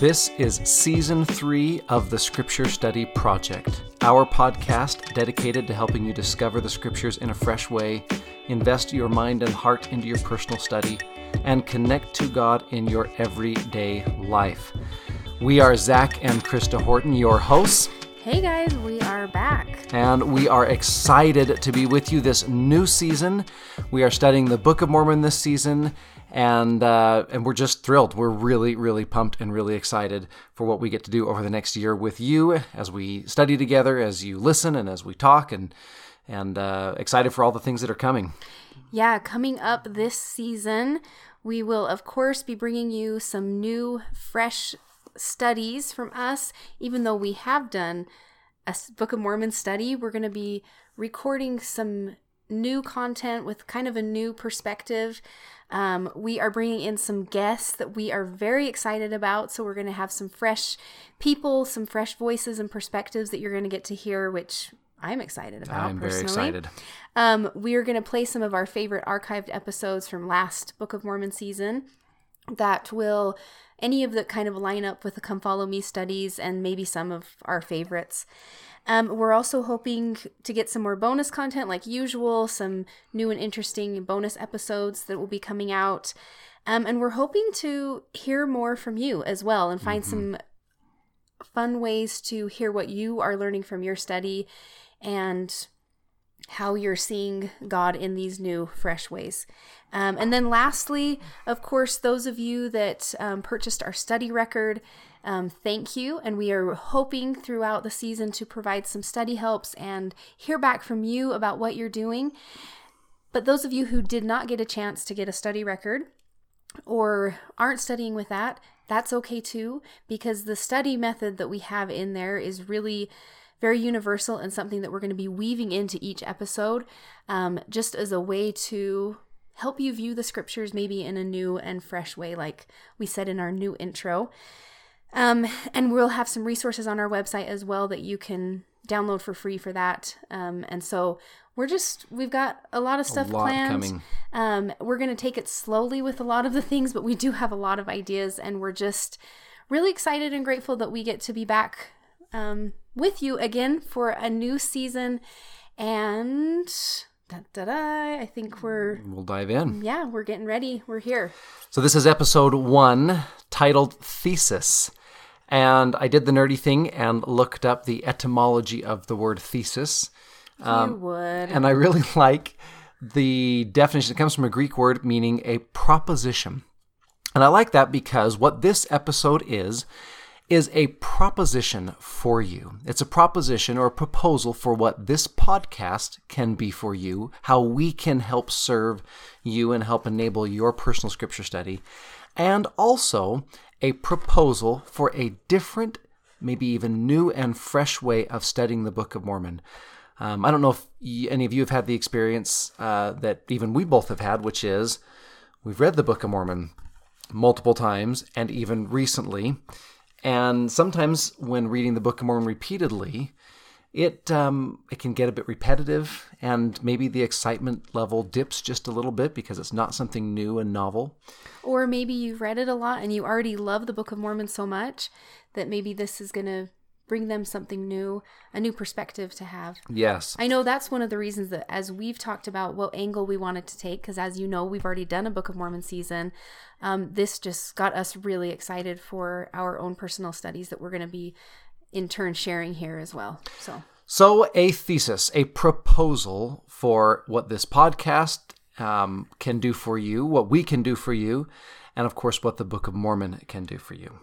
This is season three of the Scripture Study Project, our podcast dedicated to helping you discover the Scriptures in a fresh way, invest your mind and heart into your personal study, and connect to God in your everyday life. We are Zach and Krista Horton, your hosts. Hey guys, we are back. And we are excited to be with you this new season. We are studying the Book of Mormon this season, and uh, and we're just thrilled. We're really, really pumped and really excited for what we get to do over the next year with you as we study together, as you listen, and as we talk, and and uh, excited for all the things that are coming. Yeah, coming up this season, we will of course be bringing you some new, fresh studies from us, even though we have done a Book of Mormon study, we're going to be recording some new content with kind of a new perspective. Um, we are bringing in some guests that we are very excited about. So, we're going to have some fresh people, some fresh voices and perspectives that you're going to get to hear, which I'm excited about. I'm very excited. Um, we are going to play some of our favorite archived episodes from last Book of Mormon season that will any of the kind of line up with the Come Follow Me studies and maybe some of our favorites. Um, we're also hoping to get some more bonus content like usual, some new and interesting bonus episodes that will be coming out. Um, and we're hoping to hear more from you as well and find mm-hmm. some fun ways to hear what you are learning from your study and how you're seeing God in these new, fresh ways. Um, and then, lastly, of course, those of you that um, purchased our study record, um, thank you. And we are hoping throughout the season to provide some study helps and hear back from you about what you're doing. But those of you who did not get a chance to get a study record or aren't studying with that, that's okay too, because the study method that we have in there is really very universal and something that we're going to be weaving into each episode um, just as a way to help you view the scriptures maybe in a new and fresh way, like we said in our new intro. Um, and we'll have some resources on our website as well that you can download for free for that. Um, and so we're just we've got a lot of stuff lot planned. Um, we're going to take it slowly with a lot of the things, but we do have a lot of ideas, and we're just really excited and grateful that we get to be back um, with you again for a new season. And da, da, da, I think we're. We'll dive in. Yeah, we're getting ready. We're here. So, this is episode one titled Thesis. And I did the nerdy thing and looked up the etymology of the word thesis. Um, you would. And I really like the definition. It comes from a Greek word meaning a proposition. And I like that because what this episode is, is a proposition for you. It's a proposition or a proposal for what this podcast can be for you, how we can help serve you and help enable your personal scripture study, and also a proposal for a different, maybe even new and fresh way of studying the Book of Mormon. Um, I don't know if any of you have had the experience uh, that even we both have had, which is we've read the Book of Mormon multiple times and even recently. And sometimes when reading the Book of Mormon repeatedly, it um, it can get a bit repetitive, and maybe the excitement level dips just a little bit because it's not something new and novel. Or maybe you've read it a lot and you already love the Book of Mormon so much that maybe this is going to bring them something new, a new perspective to have. Yes. I know that's one of the reasons that as we've talked about what angle we wanted to take, because as you know, we've already done a Book of Mormon season. Um, this just got us really excited for our own personal studies that we're going to be in turn sharing here as well. So. So, a thesis, a proposal for what this podcast um, can do for you, what we can do for you, and of course, what the Book of Mormon can do for you.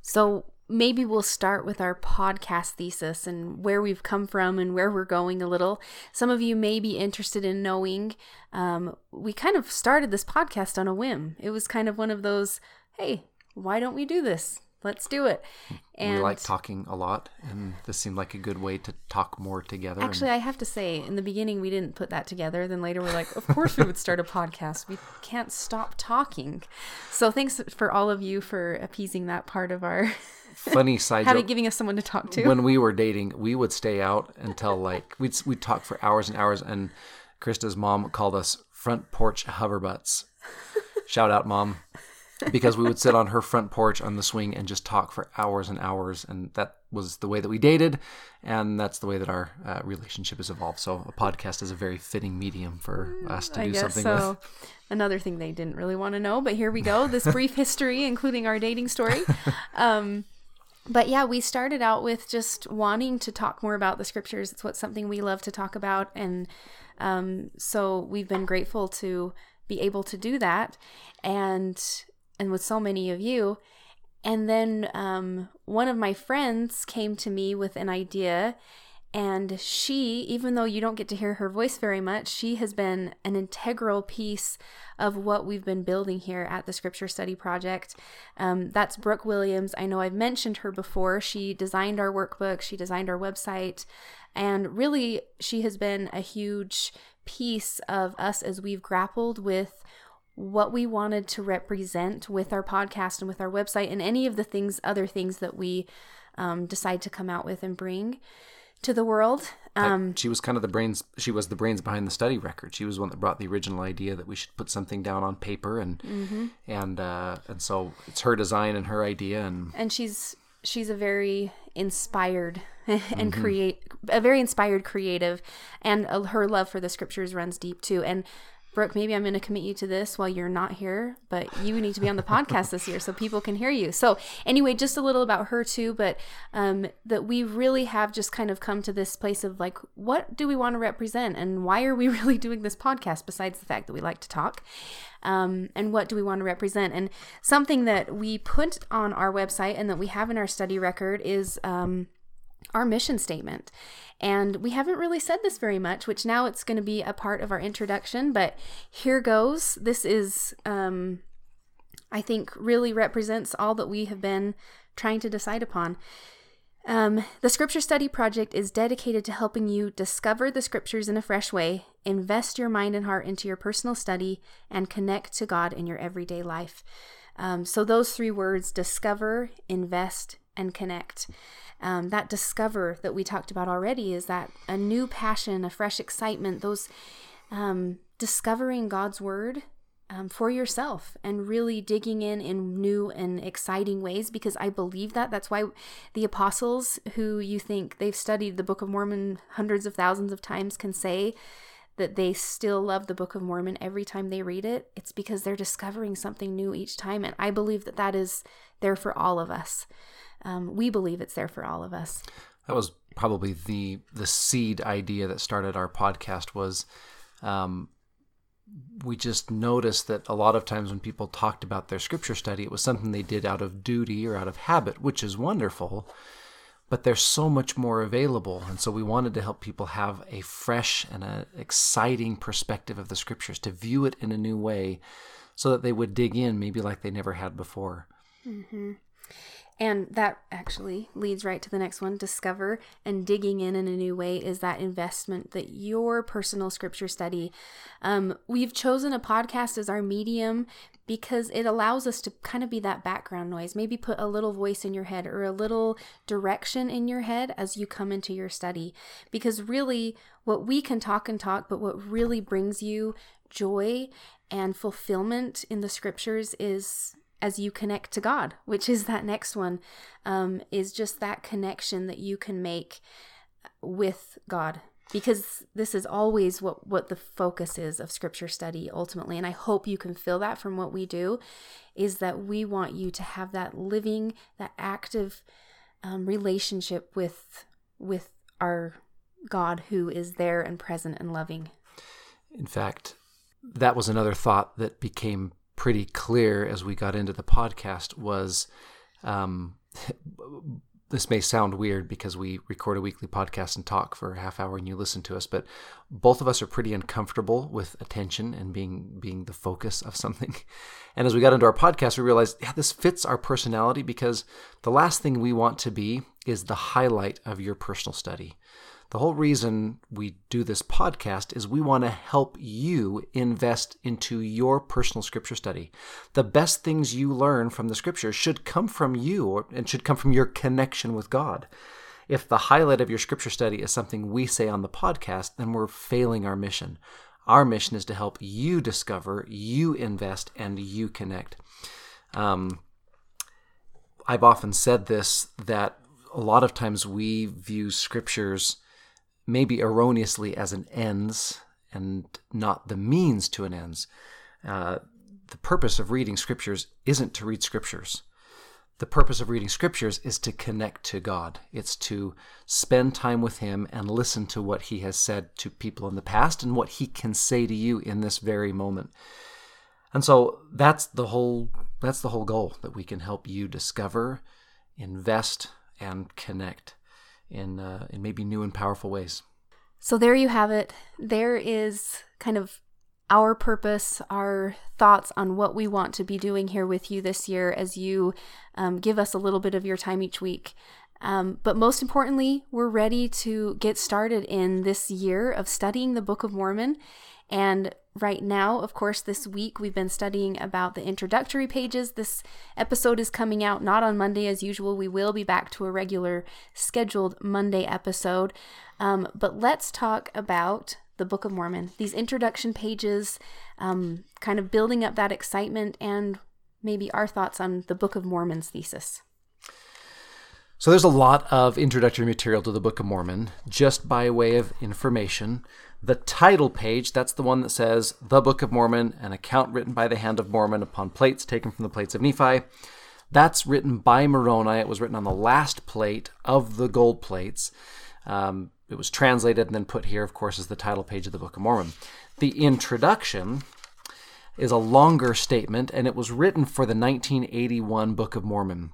So, maybe we'll start with our podcast thesis and where we've come from and where we're going a little. Some of you may be interested in knowing. Um, we kind of started this podcast on a whim. It was kind of one of those, hey, why don't we do this? Let's do it. And we like talking a lot, and this seemed like a good way to talk more together. Actually, and... I have to say, in the beginning, we didn't put that together. Then later, we're like, of course, we would start a podcast. We can't stop talking. So, thanks for all of you for appeasing that part of our funny side having giving us someone to talk to. When we were dating, we would stay out until like we'd we'd talk for hours and hours, and Krista's mom called us front porch hoverbutts. Shout out, mom. Because we would sit on her front porch on the swing and just talk for hours and hours. And that was the way that we dated. And that's the way that our uh, relationship has evolved. So a podcast is a very fitting medium for us to I do guess something so. with. Another thing they didn't really want to know, but here we go. This brief history, including our dating story. Um, but yeah, we started out with just wanting to talk more about the scriptures. It's what something we love to talk about, and um, so we've been grateful to be able to do that, and and with so many of you. And then um, one of my friends came to me with an idea, and she, even though you don't get to hear her voice very much, she has been an integral piece of what we've been building here at the Scripture Study Project. Um, that's Brooke Williams. I know I've mentioned her before. She designed our workbook, she designed our website, and really, she has been a huge piece of us as we've grappled with what we wanted to represent with our podcast and with our website and any of the things, other things that we um, decide to come out with and bring to the world. Um, she was kind of the brains. She was the brains behind the study record. She was one that brought the original idea that we should put something down on paper, and Mm-hmm. and uh, and so it's her design and her idea, and and she's she's a very inspired and create a very inspired creative, and uh, her love for the scriptures runs deep too. And Brooke, maybe I'm going to commit you to this while you're not here, but you need to be on the podcast this year so people can hear you. So, anyway, just a little about her too, but um, that we really have just kind of come to this place of like, what do we want to represent and why are we really doing this podcast besides the fact that we like to talk? Um, and what do we want to represent? And something that we put on our website and that we have in our study record is um, our mission statement. And we haven't really said this very much, which now it's going to be a part of our introduction, but here goes. This is, um, I think, really represents all that we have been trying to decide upon. Um, the Scripture Study Project is dedicated to helping you discover the Scriptures in a fresh way, invest your mind and heart into your personal study, and connect to God in your everyday life. Um, so, those three words discover, invest, and connect. Um, that discover that we talked about already is that a new passion, a fresh excitement, those um, discovering God's Word um, for yourself and really digging in in new and exciting ways because I believe that. That's why the apostles, who you think they've studied the Book of Mormon hundreds of thousands of times, can say that they still love the Book of Mormon every time they read it. It's because they're discovering something new each time. And I believe that that is there for all of us. Um, we believe it's there for all of us. that was probably the the seed idea that started our podcast. Was um, we just noticed that a lot of times when people talked about their scripture study, it was something they did out of duty or out of habit, which is wonderful. But there's so much more available, and so we wanted to help people have a fresh and an exciting perspective of the scriptures, to view it in a new way, so that they would dig in, maybe like they never had before. And that actually leads right to the next one discover and digging in in a new way is that investment that your personal scripture study. Um, we've chosen a podcast as our medium because it allows us to kind of be that background noise, maybe put a little voice in your head or a little direction in your head as you come into your study. Because really, what we can talk and talk, but what really brings you joy and fulfillment in the scriptures is as you connect to God, which is that next one, um, is just that connection that you can make with God. Because this is always what, what the focus is of scripture study ultimately. And I hope you can feel that from what we do, is that we want you to have that living, that active um, relationship with with our God who is there and present and loving. In fact, that was another thought that became pretty clear as we got into the podcast was um, this may sound weird because we record a weekly podcast and talk for a half hour and you listen to us but both of us are pretty uncomfortable with attention and being being the focus of something. And as we got into our podcast we realized yeah this fits our personality because the last thing we want to be is the highlight of your personal study the whole reason we do this podcast is we want to help you invest into your personal scripture study. The best things you learn from the scriptures should come from you and should come from your connection with God. If the highlight of your scripture study is something we say on the podcast, then we're failing our mission. Our mission is to help you discover, you invest, and you connect. Um, I've often said this that a lot of times we view scriptures maybe erroneously as an ends and not the means to an ends. Uh, the purpose of reading scriptures isn't to read scriptures. The purpose of reading scriptures is to connect to God. It's to spend time with Him and listen to what He has said to people in the past and what He can say to you in this very moment. And so that's the whole that's the whole goal that we can help you discover, invest, and connect in uh, in maybe new and powerful ways. So there you have it. There is kind of our purpose, our thoughts on what we want to be doing here with you this year as you um, give us a little bit of your time each week. Um, but most importantly, we're ready to get started in this year of studying the Book of Mormon. And right now, of course, this week we've been studying about the introductory pages. This episode is coming out not on Monday as usual. We will be back to a regular scheduled Monday episode. Um, but let's talk about the Book of Mormon. These introduction pages, um, kind of building up that excitement, and maybe our thoughts on the Book of Mormon's thesis. So there's a lot of introductory material to the Book of Mormon. Just by way of information, the title page, that's the one that says The Book of Mormon, an account written by the hand of Mormon upon plates taken from the plates of Nephi. That's written by Moroni. It was written on the last plate of the gold plates. Um, it was translated and then put here, of course, as the title page of the Book of Mormon. The introduction is a longer statement, and it was written for the 1981 Book of Mormon.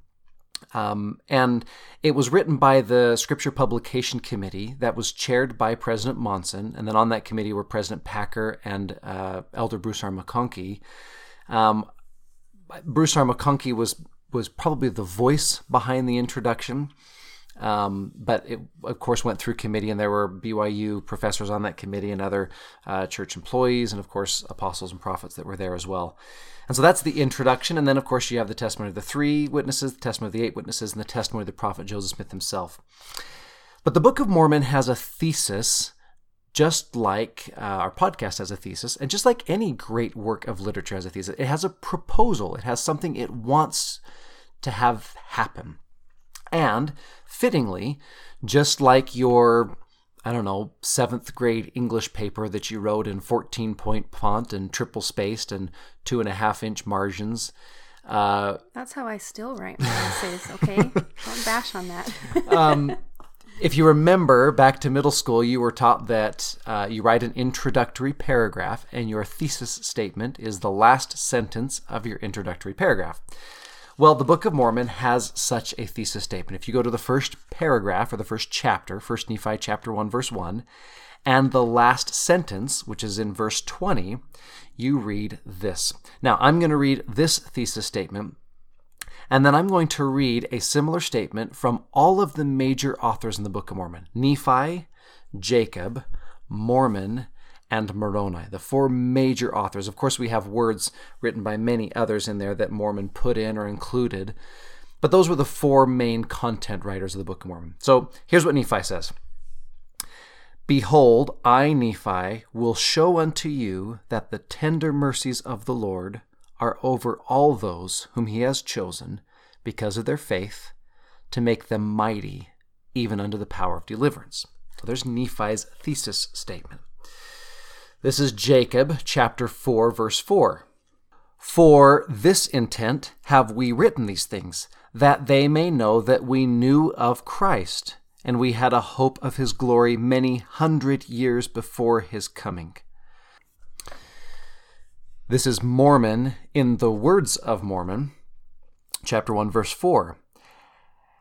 Um, and it was written by the Scripture Publication Committee that was chaired by President Monson. And then on that committee were President Packer and uh, Elder Bruce R. McConkie. Um, Bruce R. McConkie was, was probably the voice behind the introduction. Um, but it, of course, went through committee, and there were BYU professors on that committee and other uh, church employees, and of course, apostles and prophets that were there as well. And so that's the introduction. And then, of course, you have the testimony of the three witnesses, the testimony of the eight witnesses, and the testimony of the prophet Joseph Smith himself. But the Book of Mormon has a thesis, just like uh, our podcast has a thesis, and just like any great work of literature has a thesis. It has a proposal, it has something it wants to have happen. And fittingly, just like your I don't know, seventh grade English paper that you wrote in 14 point font and triple spaced and two and a half inch margins. Uh, That's how I still write my essays, okay? Don't bash on that. um, if you remember back to middle school, you were taught that uh, you write an introductory paragraph and your thesis statement is the last sentence of your introductory paragraph. Well, the Book of Mormon has such a thesis statement. If you go to the first paragraph or the first chapter, 1 Nephi chapter 1 verse 1, and the last sentence, which is in verse 20, you read this. Now, I'm going to read this thesis statement, and then I'm going to read a similar statement from all of the major authors in the Book of Mormon Nephi, Jacob, Mormon, and Moroni, the four major authors. Of course, we have words written by many others in there that Mormon put in or included, but those were the four main content writers of the Book of Mormon. So here's what Nephi says Behold, I, Nephi, will show unto you that the tender mercies of the Lord are over all those whom he has chosen, because of their faith, to make them mighty, even unto the power of deliverance. So there's Nephi's thesis statement. This is Jacob chapter 4, verse 4. For this intent have we written these things, that they may know that we knew of Christ, and we had a hope of his glory many hundred years before his coming. This is Mormon in the words of Mormon, chapter 1, verse 4.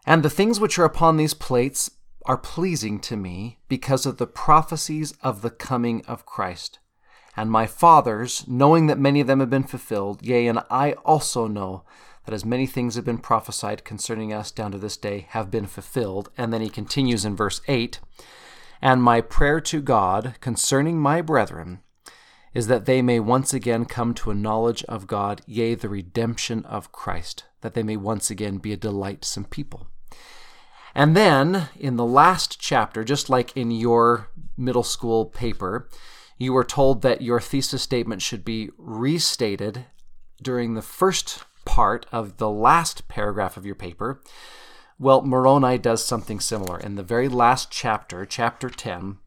And the things which are upon these plates are pleasing to me because of the prophecies of the coming of Christ. And my fathers, knowing that many of them have been fulfilled, yea, and I also know that as many things have been prophesied concerning us down to this day have been fulfilled. And then he continues in verse 8 And my prayer to God concerning my brethren is that they may once again come to a knowledge of God, yea, the redemption of Christ, that they may once again be a delightsome people. And then in the last chapter, just like in your middle school paper, you were told that your thesis statement should be restated during the first part of the last paragraph of your paper. Well, Moroni does something similar. In the very last chapter, chapter 10,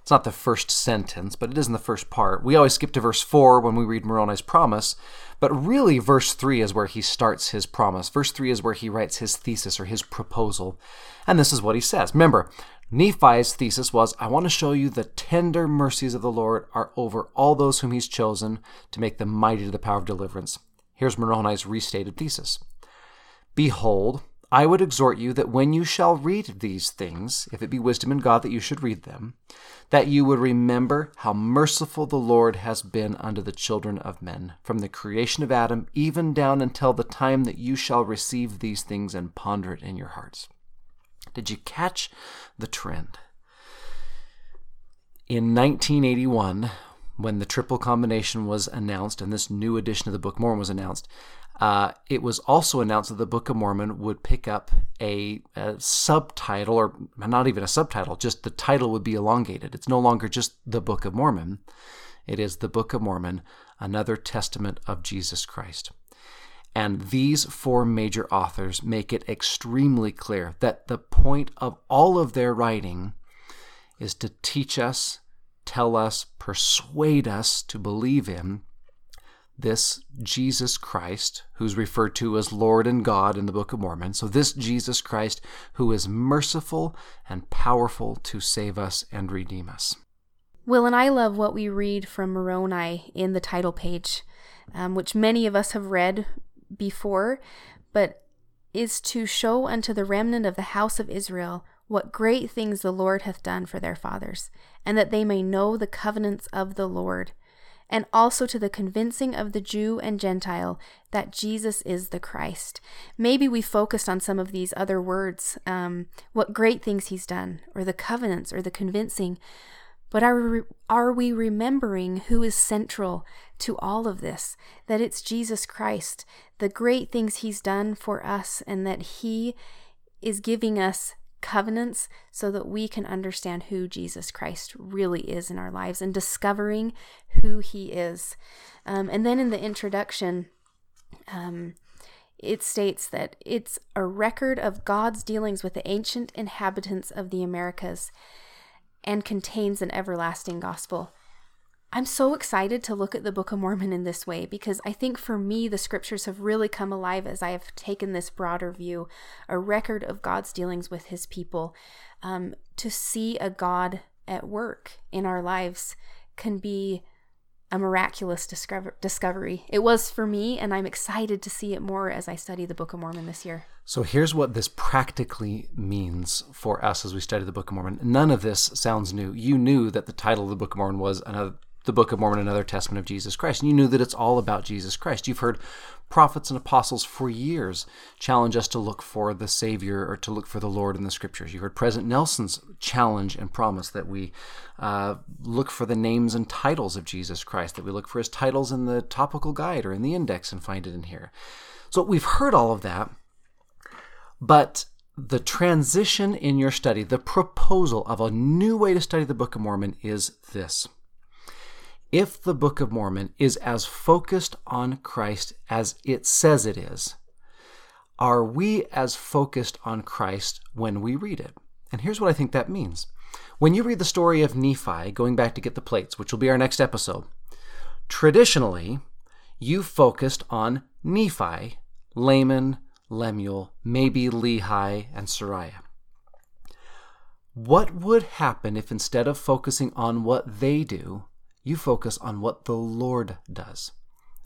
it's not the first sentence, but it is in the first part. We always skip to verse 4 when we read Moroni's promise, but really verse 3 is where he starts his promise. Verse 3 is where he writes his thesis or his proposal. And this is what he says. Remember, Nephi's thesis was I want to show you the tender mercies of the Lord are over all those whom he's chosen to make them mighty to the power of deliverance. Here's Moroni's restated thesis Behold, I would exhort you that when you shall read these things, if it be wisdom in God that you should read them, that you would remember how merciful the Lord has been unto the children of men, from the creation of Adam even down until the time that you shall receive these things and ponder it in your hearts. Did you catch the trend? In 1981, when the triple combination was announced and this new edition of the Book of Mormon was announced, uh, it was also announced that the Book of Mormon would pick up a, a, subtitle, or not even a subtitle, just the title would be elongated. It's no longer just the Book of Mormon, it is the Book of Mormon, another testament of Jesus Christ. And these four major authors make it extremely clear that the point of all of their writing is to teach us, tell us, persuade us to believe in this Jesus Christ, who's referred to as Lord and God in the Book of Mormon. So, this Jesus Christ who is merciful and powerful to save us and redeem us. Will and I love what we read from Moroni in the title page, um, which many of us have read before, but is to show unto the remnant of the house of Israel what great things the Lord hath done for their fathers, and that they may know the covenants of the Lord and also to the convincing of the Jew and Gentile that Jesus is the Christ. Maybe we focused on some of these other words, um, what great things he's done, or the covenants, or the convincing. But are, are we remembering who is central to all of this? That it's Jesus Christ, the great things he's done for us, and that he is giving us covenants so that we can understand who Jesus Christ really is in our lives and discovering who he is. Um, and then in the introduction, um, it states that it's a record of God's dealings with the ancient inhabitants of the Americas and contains an everlasting gospel. I'm so excited to look at the Book of Mormon in this way because I think for me, the scriptures have really come alive as I have taken this broader view, a record of God's dealings with his people. Um, to see a God at work in our lives can be a miraculous discover- discovery. It was for me, and I'm excited to see it more as I study the Book of Mormon this year. So here's what this practically means for us as we study the Book of Mormon. None of this sounds new. You knew that the title of the Book of Mormon was another the Book of Mormon, another testament of Jesus Christ. And you knew that it's all about Jesus Christ. You've heard prophets and apostles for years challenge us to look for the Savior or to look for the Lord in the Scriptures. You heard President Nelson's challenge and promise that we uh, look for the names and titles of Jesus Christ, that we look for his titles in the topical guide or in the index and find it in here. So we've heard all of that, but the transition in your study, the proposal of a new way to study the Book of Mormon is this if the Book of Mormon is as focused on Christ as it says it is, are we as focused on Christ when we read it? And here's what I think that means. When you read the story of Nephi going back to get the plates, which will be our next episode, traditionally, you focused on Nephi, Laman, Lemuel, maybe Lehi, and Sariah. What would happen if instead of focusing on what they do, you focus on what the Lord does.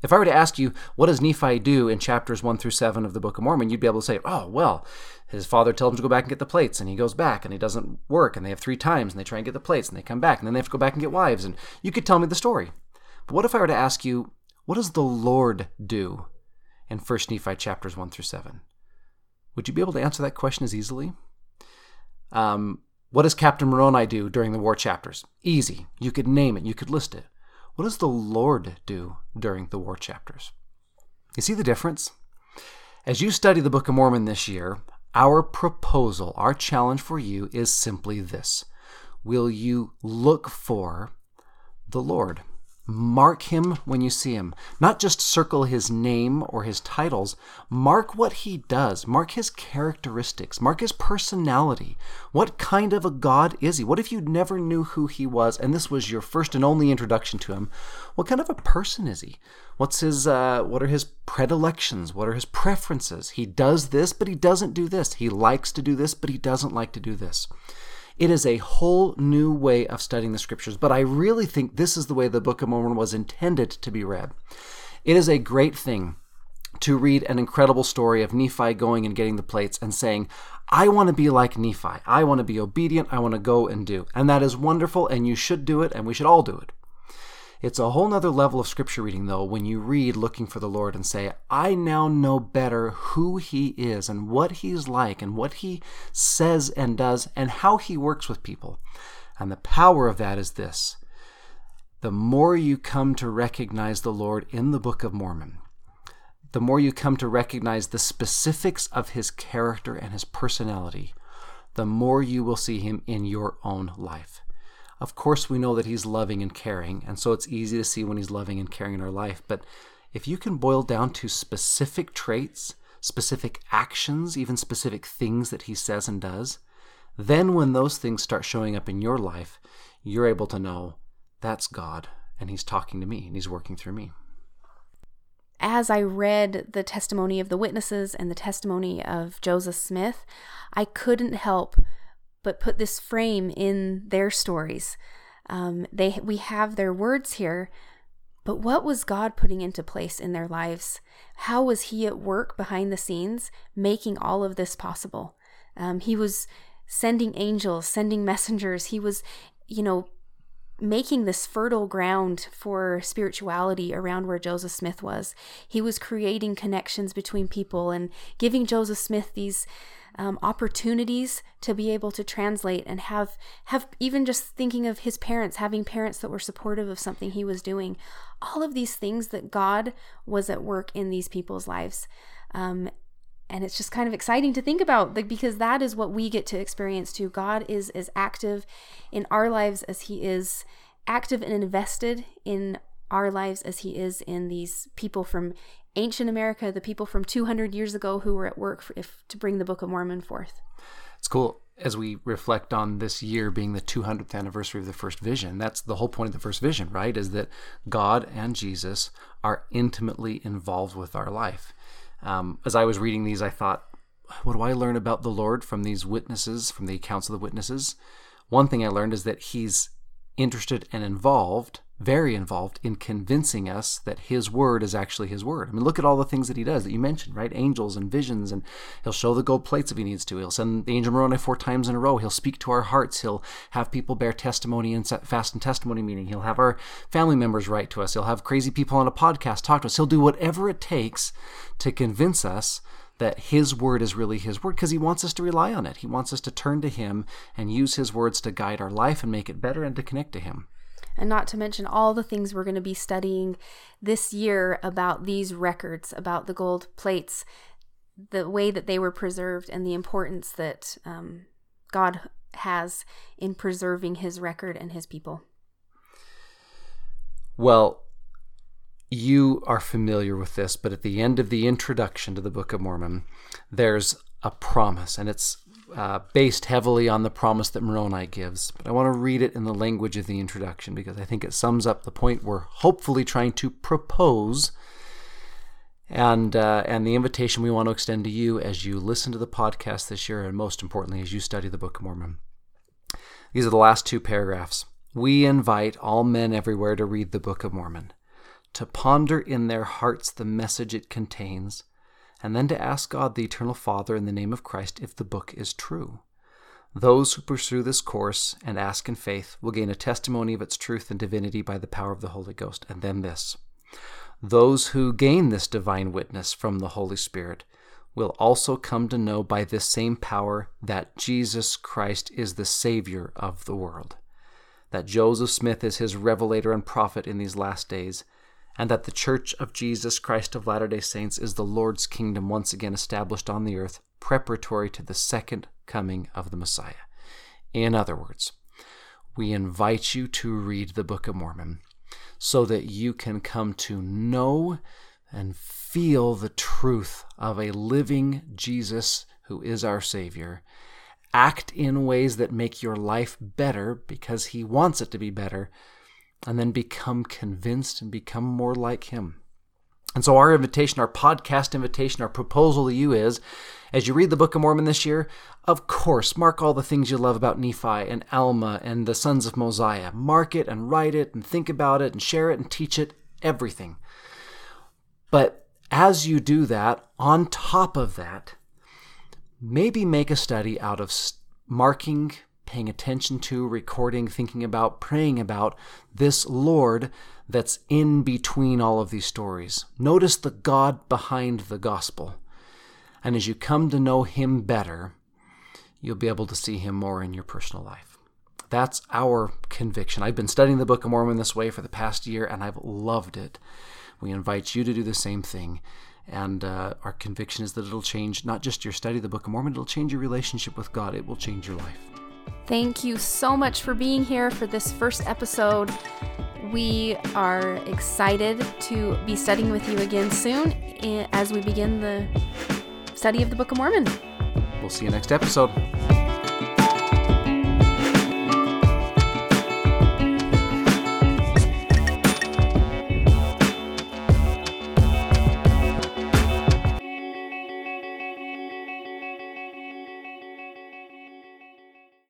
If I were to ask you, what does Nephi do in chapters 1 through 7 of the Book of Mormon, you'd be able to say, oh, well, his father tells him to go back and get the plates, and he goes back, and he doesn't work, and they have three times, and they try and get the plates, and they come back, and then they have to go back and get wives, and you could tell me the story. But what if I were to ask you, what does the Lord do in 1 Nephi chapters 1 through 7? Would you be able to answer that question as easily? Um, what does Captain Moroni do during the war chapters? Easy. You could name it, you could list it. What does the Lord do during the war chapters? You see the difference? As you study the Book of Mormon this year, our proposal, our challenge for you is simply this Will you look for the Lord? Mark him when you see him. Not just circle his name or his titles. Mark what he does. Mark his characteristics. Mark his personality. What kind of a God is he? What if you never knew who he was and this was your first and only introduction to him? What kind of a person is he? What's his uh, what are his predilections? What are his preferences? He does this, but he doesn't do this. He likes to do this, but he doesn't like to do this. It is a whole new way of studying the scriptures, but I really think this is the way the Book of Mormon was intended to be read. It is a great thing to read an incredible story of Nephi going and getting the plates and saying, I want to be like Nephi. I want to be obedient. I want to go and do. And that is wonderful, and you should do it, and we should all do it. It's a whole nother level of scripture reading, though, when you read looking for the Lord and say, I now know better who He is and what He's like and what He says and does and how He works with people. And the power of that is this the more you come to recognize the Lord in the Book of Mormon, the more you come to recognize the specifics of His character and His personality, the more you will see Him in your own life. Of course, we know that He's loving and caring, and so it's easy to see when He's loving and caring in our life. But if you can boil down to specific traits, specific actions, even specific things that He says and does, then when those things start showing up in your life, you're able to know that's God, and He's talking to me, and He's working through me. As I read the testimony of the witnesses and the testimony of Joseph Smith, I couldn't help but put this frame in their stories. Um, they we have their words here, but what was God putting into place in their lives? How was He at work behind the scenes, making all of this possible? Um, he was sending angels, sending messengers. He was, you know, making this fertile ground for spirituality around where Joseph Smith was. He was creating connections between people and giving Joseph Smith these um, opportunities to be able to translate and have have even just thinking of his parents having parents that were supportive of something he was doing all of these things that god was at work in these people's lives um, and it's just kind of exciting to think about like, because that is what we get to experience too god is as active in our lives as he is active and invested in our lives as he is in these people from ancient America, the people from 200 years ago who were at work for, if, to bring the Book of Mormon forth. It's cool as we reflect on this year being the 200th anniversary of the first vision. That's the whole point of the first vision, right? Is that God and Jesus are intimately involved with our life. Um, as I was reading these, I thought, what do I learn about the Lord from these witnesses, from the accounts of the witnesses? One thing I learned is that He's interested and involved very involved in convincing us that his word is actually his word. I mean, look at all the things that he does that you mentioned, right? Angels and visions, and he'll show the gold plates if he needs to. He'll send the angel Moroni four times in a row. He'll speak to our hearts. He'll have people bear testimony in fast and testimony meeting. He'll have our family members write to us. He'll have crazy people on a podcast talk to us. He'll do whatever it takes to convince us that his word is really his word because he wants us to rely on it. He wants us to turn to him and use his words to guide our life and make it better and to connect to him and not to mention all the things we're going to be studying this year about these records, about the gold plates, the way that they were preserved, and the importance that um, God has in preserving his record and his people. Well, you are familiar with this, but at the end of the introduction to the Book of Mormon, there's a promise, and it's uh, based heavily on the promise that Moroni gives, but I want to read it in the language of the introduction because I think it sums up the point we're hopefully trying to propose and uh, and the invitation we want to extend to you as you listen to the podcast this year, and most importantly, as you study the Book of Mormon. These are the last two paragraphs. We invite all men everywhere to read the Book of Mormon, to ponder in their hearts the message it contains and then to ask God, the Eternal Father, in the name of Christ, if the book is true. Those who pursue this course and ask in faith will gain a testimony of its truth and divinity by the power of the Holy Ghost. And then this those who gain this divine witness from the Holy Spirit will also come to know by this same power that Jesus Christ is the Savior of the world, that Joseph Smith is his revelator and prophet in these last days and that the Church of Jesus Christ of Latter day Saints is the Lord's kingdom once again established on the earth, preparatory to the second coming of the Messiah. In other words, we invite you to read the Book of Mormon so that you can come to know and feel the truth of a living Jesus who is our Savior. Act in ways that make your life better because He wants it to be better, and then become convinced and become more like Him. And so, our invitation, our podcast invitation, our proposal to you is as you read the Book of Mormon this year, of course, mark all the things you love about Nephi and Alma and the sons of Mosiah. Mark it and write it and think about it and share it and teach it, everything. But as you do that, on top of that, maybe make a study out of marking, paying attention to, recording, thinking about, praying about this Lord that's in between all of these stories. Notice the God behind the gospel. And as you come to know Him better, you'll be able to see Him more in your personal life. That's our conviction. I've been studying the Book of Mormon this way for the past year, and I've loved it. We invite you to do the same thing. And uh, our conviction is that it'll change not just your study of the Book of Mormon, it'll change your relationship with God. It will change your life. Thank you so much for being here for this first episode. We are excited to be studying with you again soon eh, as we begin the study of the Book of Mormon. We'll see you next episode.